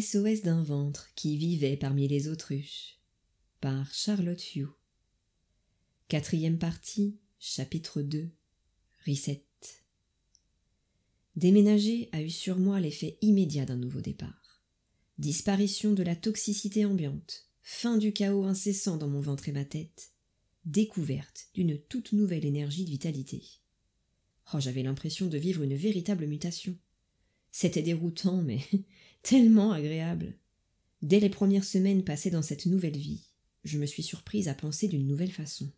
SOS d'un ventre qui vivait parmi les autruches par Charlotte Hugh. Quatrième partie, chapitre 2 Reset. Déménager a eu sur moi l'effet immédiat d'un nouveau départ. Disparition de la toxicité ambiante, fin du chaos incessant dans mon ventre et ma tête, découverte d'une toute nouvelle énergie de vitalité. Oh, j'avais l'impression de vivre une véritable mutation. C'était déroutant, mais tellement agréable. Dès les premières semaines passées dans cette nouvelle vie, je me suis surprise à penser d'une nouvelle façon.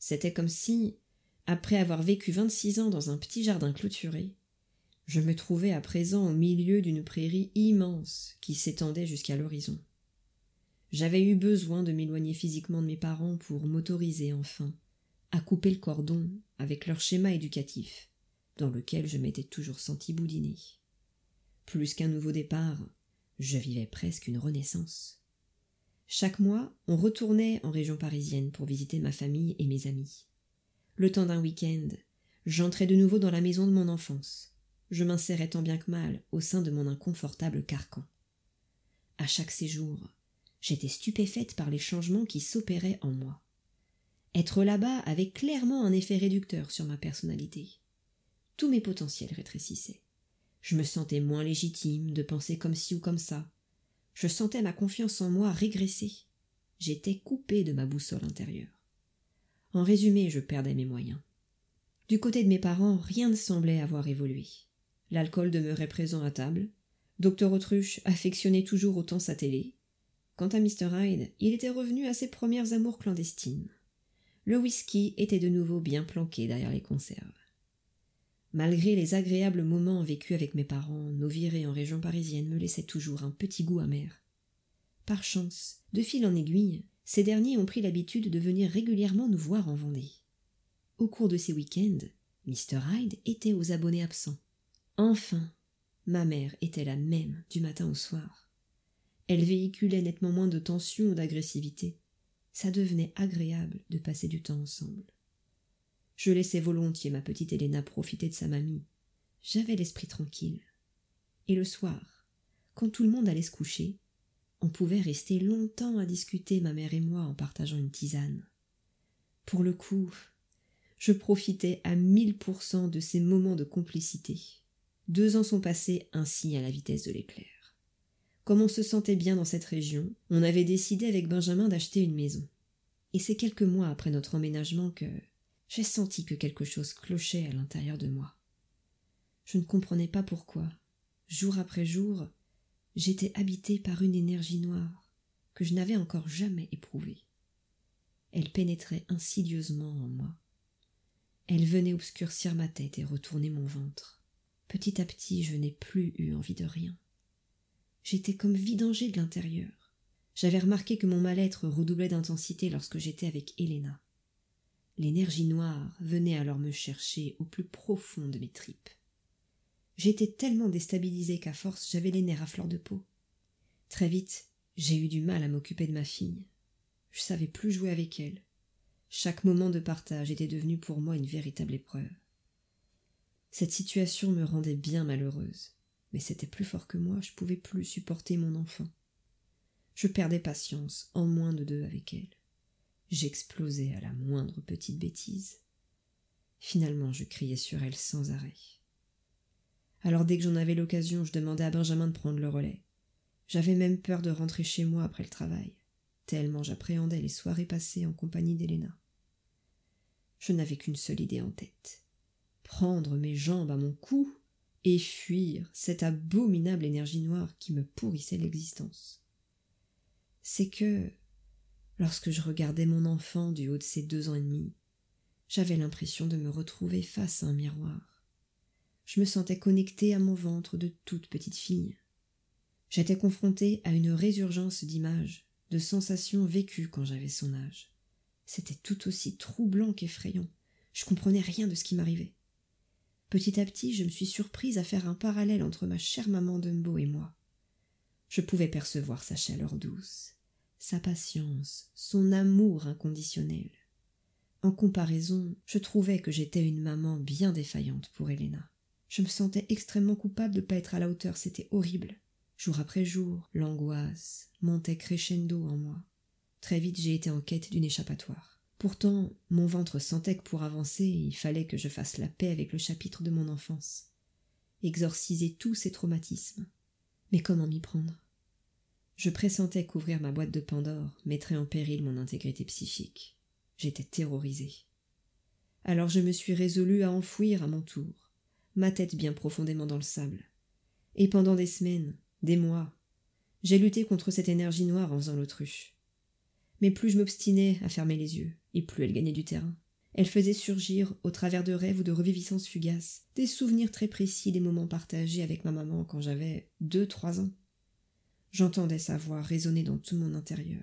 C'était comme si, après avoir vécu vingt-six ans dans un petit jardin clôturé, je me trouvais à présent au milieu d'une prairie immense qui s'étendait jusqu'à l'horizon. J'avais eu besoin de m'éloigner physiquement de mes parents pour m'autoriser enfin à couper le cordon avec leur schéma éducatif, dans lequel je m'étais toujours senti boudiner. Plus qu'un nouveau départ, je vivais presque une renaissance. Chaque mois, on retournait en région parisienne pour visiter ma famille et mes amis. Le temps d'un week-end, j'entrais de nouveau dans la maison de mon enfance. Je m'insérais tant bien que mal au sein de mon inconfortable carcan. À chaque séjour, j'étais stupéfaite par les changements qui s'opéraient en moi. Être là-bas avait clairement un effet réducteur sur ma personnalité. Tous mes potentiels rétrécissaient. Je me sentais moins légitime de penser comme ci ou comme ça. Je sentais ma confiance en moi régresser. J'étais coupée de ma boussole intérieure. En résumé, je perdais mes moyens. Du côté de mes parents, rien ne semblait avoir évolué. L'alcool demeurait présent à table. Docteur Autruche affectionnait toujours autant sa télé. Quant à Mr. Hyde, il était revenu à ses premières amours clandestines. Le whisky était de nouveau bien planqué derrière les conserves. Malgré les agréables moments vécus avec mes parents, nos virées en région parisienne me laissaient toujours un petit goût amer. Par chance, de fil en aiguille, ces derniers ont pris l'habitude de venir régulièrement nous voir en Vendée. Au cours de ces week-ends, Mr. Hyde était aux abonnés absents. Enfin, ma mère était la même du matin au soir. Elle véhiculait nettement moins de tension ou d'agressivité. Ça devenait agréable de passer du temps ensemble. Je laissais volontiers ma petite Héléna profiter de sa mamie. J'avais l'esprit tranquille. Et le soir, quand tout le monde allait se coucher, on pouvait rester longtemps à discuter, ma mère et moi, en partageant une tisane. Pour le coup, je profitais à mille pour cent de ces moments de complicité. Deux ans sont passés ainsi à la vitesse de l'éclair. Comme on se sentait bien dans cette région, on avait décidé avec Benjamin d'acheter une maison. Et c'est quelques mois après notre emménagement que j'ai senti que quelque chose clochait à l'intérieur de moi. Je ne comprenais pas pourquoi. Jour après jour, j'étais habité par une énergie noire que je n'avais encore jamais éprouvée. Elle pénétrait insidieusement en moi. Elle venait obscurcir ma tête et retourner mon ventre. Petit à petit, je n'ai plus eu envie de rien. J'étais comme vidangé de l'intérieur. J'avais remarqué que mon mal-être redoublait d'intensité lorsque j'étais avec Héléna. L'énergie noire venait alors me chercher au plus profond de mes tripes. J'étais tellement déstabilisé qu'à force j'avais les nerfs à fleur de peau. Très vite, j'ai eu du mal à m'occuper de ma fille. Je savais plus jouer avec elle. Chaque moment de partage était devenu pour moi une véritable épreuve. Cette situation me rendait bien malheureuse, mais c'était plus fort que moi, je pouvais plus supporter mon enfant. Je perdais patience en moins de deux avec elle. J'explosais à la moindre petite bêtise. Finalement, je criais sur elle sans arrêt. Alors dès que j'en avais l'occasion, je demandais à Benjamin de prendre le relais. J'avais même peur de rentrer chez moi après le travail, tellement j'appréhendais les soirées passées en compagnie d'Héléna. Je n'avais qu'une seule idée en tête prendre mes jambes à mon cou et fuir cette abominable énergie noire qui me pourrissait l'existence. C'est que, lorsque je regardais mon enfant du haut de ses deux ans et demi, j'avais l'impression de me retrouver face à un miroir. Je me sentais connectée à mon ventre de toute petite fille. J'étais confrontée à une résurgence d'images, de sensations vécues quand j'avais son âge. C'était tout aussi troublant qu'effrayant. Je comprenais rien de ce qui m'arrivait. Petit à petit, je me suis surprise à faire un parallèle entre ma chère maman Dumbo et moi. Je pouvais percevoir sa chaleur douce, sa patience, son amour inconditionnel. En comparaison, je trouvais que j'étais une maman bien défaillante pour Helena. Je me sentais extrêmement coupable de ne pas être à la hauteur, c'était horrible. Jour après jour, l'angoisse montait crescendo en moi. Très vite j'ai été en quête d'une échappatoire. Pourtant, mon ventre sentait que pour avancer, il fallait que je fasse la paix avec le chapitre de mon enfance, exorciser tous ces traumatismes. Mais comment m'y prendre? Je pressentais qu'ouvrir ma boîte de Pandore mettrait en péril mon intégrité psychique. J'étais terrorisée. Alors je me suis résolue à enfouir à mon tour, ma tête bien profondément dans le sable. Et pendant des semaines, des mois, j'ai lutté contre cette énergie noire en faisant l'autruche. Mais plus je m'obstinais à fermer les yeux, et plus elle gagnait du terrain. Elle faisait surgir, au travers de rêves ou de reviviscences fugaces, des souvenirs très précis des moments partagés avec ma maman quand j'avais deux, trois ans. J'entendais sa voix résonner dans tout mon intérieur.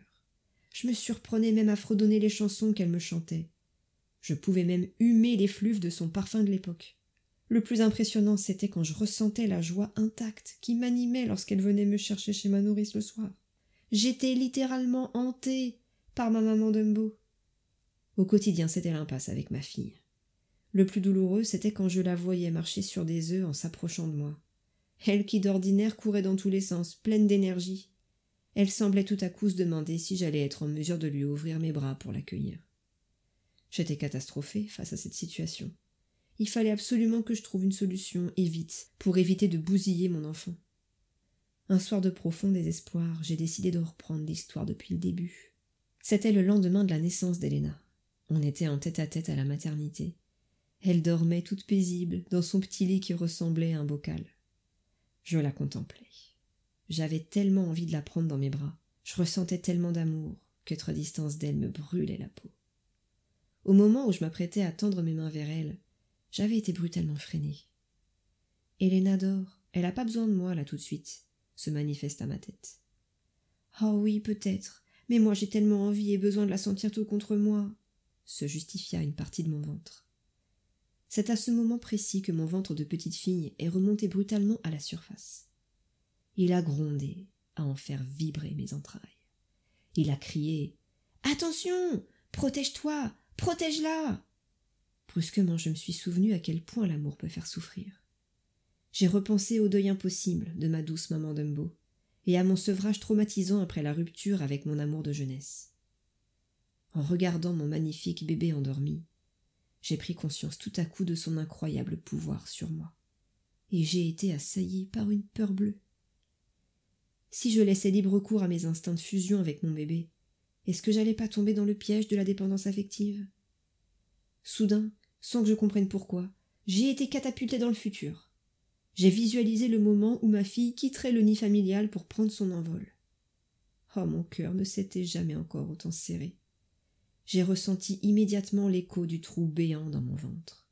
Je me surprenais même à fredonner les chansons qu'elle me chantait. Je pouvais même humer les fluves de son parfum de l'époque. Le plus impressionnant, c'était quand je ressentais la joie intacte qui m'animait lorsqu'elle venait me chercher chez ma nourrice le soir. J'étais littéralement hantée par ma maman Dumbo. Au quotidien, c'était l'impasse avec ma fille. Le plus douloureux, c'était quand je la voyais marcher sur des œufs en s'approchant de moi. Elle qui d'ordinaire courait dans tous les sens, pleine d'énergie. Elle semblait tout à coup se demander si j'allais être en mesure de lui ouvrir mes bras pour l'accueillir. J'étais catastrophée face à cette situation. Il fallait absolument que je trouve une solution, et vite, pour éviter de bousiller mon enfant. Un soir de profond désespoir, j'ai décidé de reprendre l'histoire depuis le début. C'était le lendemain de la naissance d'Héléna. On était en tête à tête à la maternité. Elle dormait toute paisible dans son petit lit qui ressemblait à un bocal. Je la contemplais. J'avais tellement envie de la prendre dans mes bras, je ressentais tellement d'amour qu'être à distance d'elle me brûlait la peau. Au moment où je m'apprêtais à tendre mes mains vers elle, j'avais été brutalement freinée. Hélène dort, elle n'a pas besoin de moi là tout de suite, se manifeste à ma tête. Oh oui, peut-être, mais moi j'ai tellement envie et besoin de la sentir tout contre moi se justifia une partie de mon ventre. C'est à ce moment précis que mon ventre de petite fille est remonté brutalement à la surface. Il a grondé à en faire vibrer mes entrailles. Il a crié Attention Protège-toi Protège-la Brusquement, je me suis souvenu à quel point l'amour peut faire souffrir. J'ai repensé au deuil impossible de ma douce maman Dumbo et à mon sevrage traumatisant après la rupture avec mon amour de jeunesse. En regardant mon magnifique bébé endormi, j'ai pris conscience tout à coup de son incroyable pouvoir sur moi, et j'ai été assailli par une peur bleue. Si je laissais libre cours à mes instincts de fusion avec mon bébé, est-ce que j'allais pas tomber dans le piège de la dépendance affective? Soudain, sans que je comprenne pourquoi, j'ai été catapulté dans le futur. J'ai visualisé le moment où ma fille quitterait le nid familial pour prendre son envol. Oh, mon cœur ne s'était jamais encore autant serré j'ai ressenti immédiatement l'écho du trou béant dans mon ventre.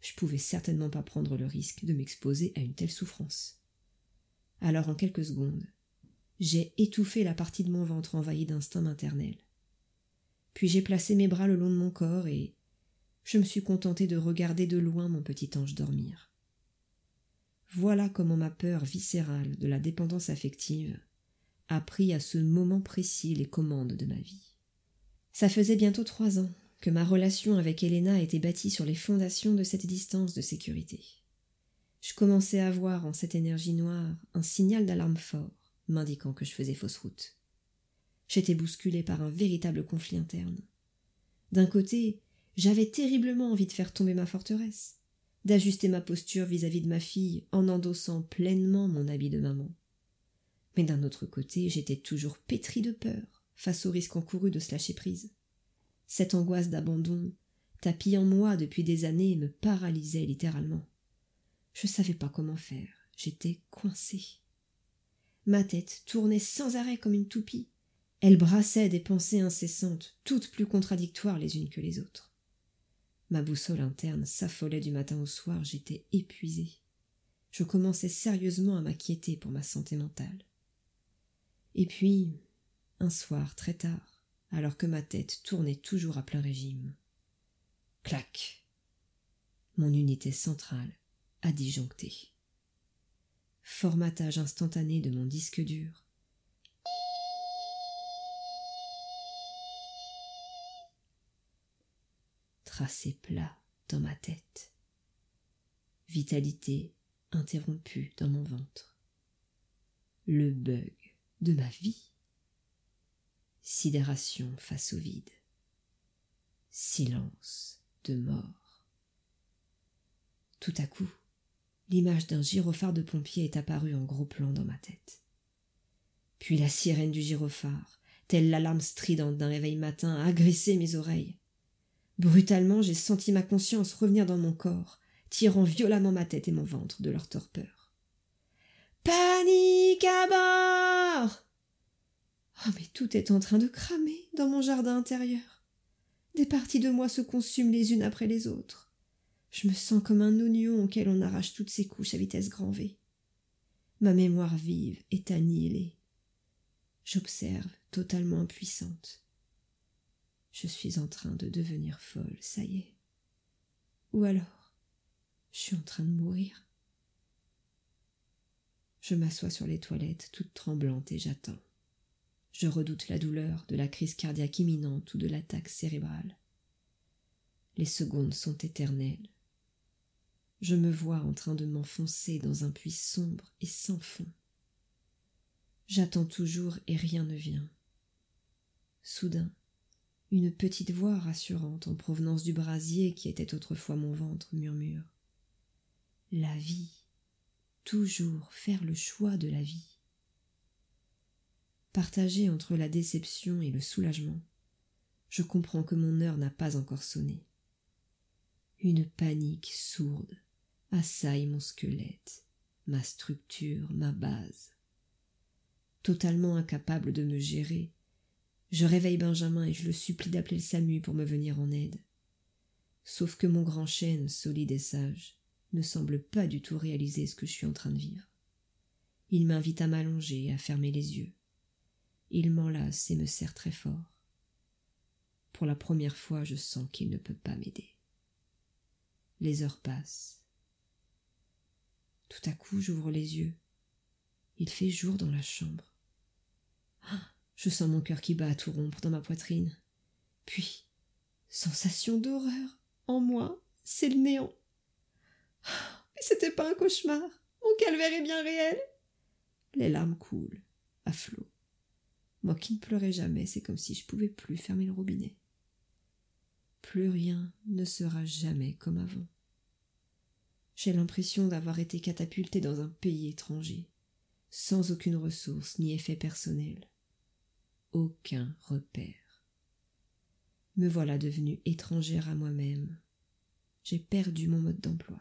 Je pouvais certainement pas prendre le risque de m'exposer à une telle souffrance. Alors en quelques secondes, j'ai étouffé la partie de mon ventre envahie d'instinct maternel. Puis j'ai placé mes bras le long de mon corps et je me suis contenté de regarder de loin mon petit ange dormir. Voilà comment ma peur viscérale de la dépendance affective a pris à ce moment précis les commandes de ma vie. Ça faisait bientôt trois ans que ma relation avec Helena était bâtie sur les fondations de cette distance de sécurité. Je commençais à voir en cette énergie noire un signal d'alarme fort, m'indiquant que je faisais fausse route. J'étais bousculé par un véritable conflit interne. D'un côté, j'avais terriblement envie de faire tomber ma forteresse, d'ajuster ma posture vis-à-vis -vis de ma fille en endossant pleinement mon habit de maman. Mais d'un autre côté, j'étais toujours pétri de peur face au risque encouru de se lâcher prise. Cette angoisse d'abandon, tapie en moi depuis des années, me paralysait littéralement. Je ne savais pas comment faire, j'étais coincée. Ma tête tournait sans arrêt comme une toupie. Elle brassait des pensées incessantes, toutes plus contradictoires les unes que les autres. Ma boussole interne s'affolait du matin au soir, j'étais épuisée. Je commençais sérieusement à m'inquiéter pour ma santé mentale. Et puis, un soir très tard, alors que ma tête tournait toujours à plein régime. Clac. Mon unité centrale a disjoncté. Formatage instantané de mon disque dur. Tracé plat dans ma tête. Vitalité interrompue dans mon ventre. le bug de ma vie. Sidération face au vide. Silence de mort. Tout à coup, l'image d'un gyrophare de pompier est apparue en gros plan dans ma tête. Puis la sirène du gyrophare, telle l'alarme stridente d'un réveil matin, a agressé mes oreilles. Brutalement, j'ai senti ma conscience revenir dans mon corps, tirant violemment ma tête et mon ventre de leur torpeur. Panique à bord Oh, mais tout est en train de cramer dans mon jardin intérieur. Des parties de moi se consument les unes après les autres. Je me sens comme un oignon auquel on arrache toutes ses couches à vitesse grand V. Ma mémoire vive est annihilée. J'observe, totalement impuissante. Je suis en train de devenir folle, ça y est. Ou alors, je suis en train de mourir. Je m'assois sur les toilettes, toute tremblante, et j'attends. Je redoute la douleur de la crise cardiaque imminente ou de l'attaque cérébrale. Les secondes sont éternelles. Je me vois en train de m'enfoncer dans un puits sombre et sans fond. J'attends toujours et rien ne vient. Soudain, une petite voix rassurante en provenance du brasier qui était autrefois mon ventre murmure. La vie. Toujours faire le choix de la vie. Partagé entre la déception et le soulagement, je comprends que mon heure n'a pas encore sonné. Une panique sourde assaille mon squelette, ma structure, ma base. Totalement incapable de me gérer, je réveille Benjamin et je le supplie d'appeler le SAMU pour me venir en aide. Sauf que mon grand chêne, solide et sage, ne semble pas du tout réaliser ce que je suis en train de vivre. Il m'invite à m'allonger et à fermer les yeux. Il m'enlace et me serre très fort. Pour la première fois, je sens qu'il ne peut pas m'aider. Les heures passent. Tout à coup, j'ouvre les yeux. Il fait jour dans la chambre. Ah je sens mon cœur qui bat tout rompre dans ma poitrine. Puis, sensation d'horreur. En moi, c'est le néant. Mais c'était pas un cauchemar. Mon calvaire est bien réel. Les larmes coulent, à flot. Moi qui ne pleurais jamais, c'est comme si je pouvais plus fermer le robinet. Plus rien ne sera jamais comme avant. J'ai l'impression d'avoir été catapulté dans un pays étranger, sans aucune ressource ni effet personnel aucun repère. Me voilà devenue étrangère à moi-même. J'ai perdu mon mode d'emploi.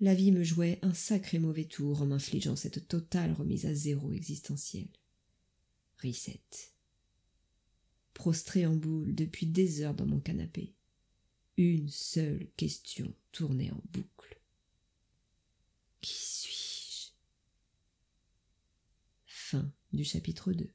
La vie me jouait un sacré mauvais tour en m'infligeant cette totale remise à zéro existentielle. Reset. Prostré en boule depuis des heures dans mon canapé. Une seule question tournait en boucle. Qui suis-je? Fin du chapitre 2.